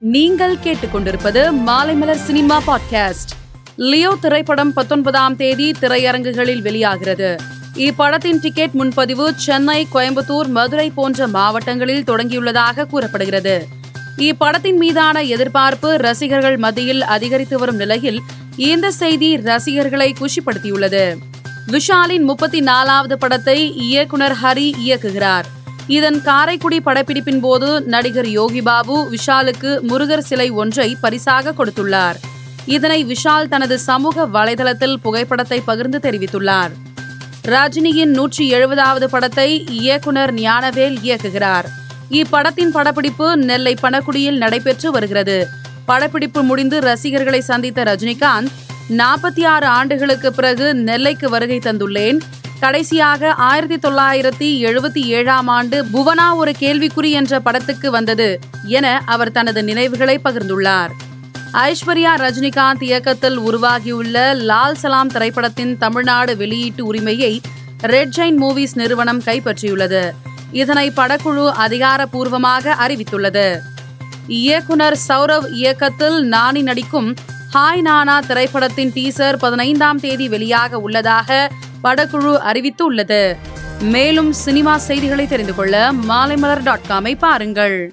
நீங்கள் கேட்டுக்கொண்டிருப்பது Maalaimalar cinema podcast. Leo திரைப்படம் பத்தொன்பதாம் தேதி திரையரங்குகளில் வெளியாகிறது. இப்படத்தின் டிக்கெட் முன்பதிவு சென்னை கோயம்புத்தூர் மதுரை போன்ற மாவட்டங்களில் தொடங்கியுள்ளதாக கூறப்படுகிறது. இப்படத்தின் மீதான எதிர்பார்ப்பு ரசிகர்கள் மத்தியில் அதிகரித்து வரும் நிலையில் இந்த செய்தி ரசிகர்களை குஷிப்படுத்தியுள்ளது. விஷாலின் முப்பத்தி நாலாவது படத்தை இயக்குனர் ஹரி இயக்குகிறார். இதன் காரைக்குடி படப்பிடிப்பின் போது நடிகர் யோகி பாபு விஷாலுக்கு முருகர் சிலை ஒன்றை பரிசாக கொடுத்துள்ளார். இதனை விஷால் தனது சமூக வலைதளத்தில் புகைப்படத்தை பகிர்ந்து தெரிவித்துள்ளார். ரஜினியின் நூற்றி எழுபதாவது படத்தை இயக்குனர் ஞானவேல் இயக்குகிறார். இப்படத்தின் படப்பிடிப்பு நெல்லை பணக்குடியில் நடைபெற்று வருகிறது. படப்பிடிப்பு முடிந்து ரசிகர்களை சந்தித்த ரஜினிகாந்த் நாற்பத்தி ஆறு ஆண்டுகளுக்கு பிறகு நெல்லைக்கு வருகை தந்துள்ளேன். கடைசியாக ஆயிரத்தி தொள்ளாயிரத்தி எழுபத்தி ஏழாம் ஆண்டு புவனா ஒரு கேள்விக்குறி என்ற படத்துக்கு வந்தது என அவர் தனது நினைவுகளை பகிர்ந்துள்ளார். ஐஸ்வர்யா ரஜினிகாந்த் இயக்கத்தில் உருவாகியுள்ள லால் சலாம் திரைப்படத்தின் தமிழ்நாடு வெளியீட்டு உரிமையை ரெட் ஜைன் மூவிஸ் நிறுவனம் கைப்பற்றியுள்ளது. இதனை படக்குழு அதிகாரப்பூர்வமாக அறிவித்துள்ளது. இயக்குனர் சௌரவ் இயக்கத்தில் நானி நடிக்கும் ஹாய் நானா திரைப்படத்தின் டீசர் பதினைந்தாம் தேதி வெளியாக உள்ளதாக படக்குழு அறிவித்து உள்ளது மேலும் சினிமா செய்திகளை தெரிந்து கொள்ள மாலைமலர் டாட் காமை பாருங்கள்.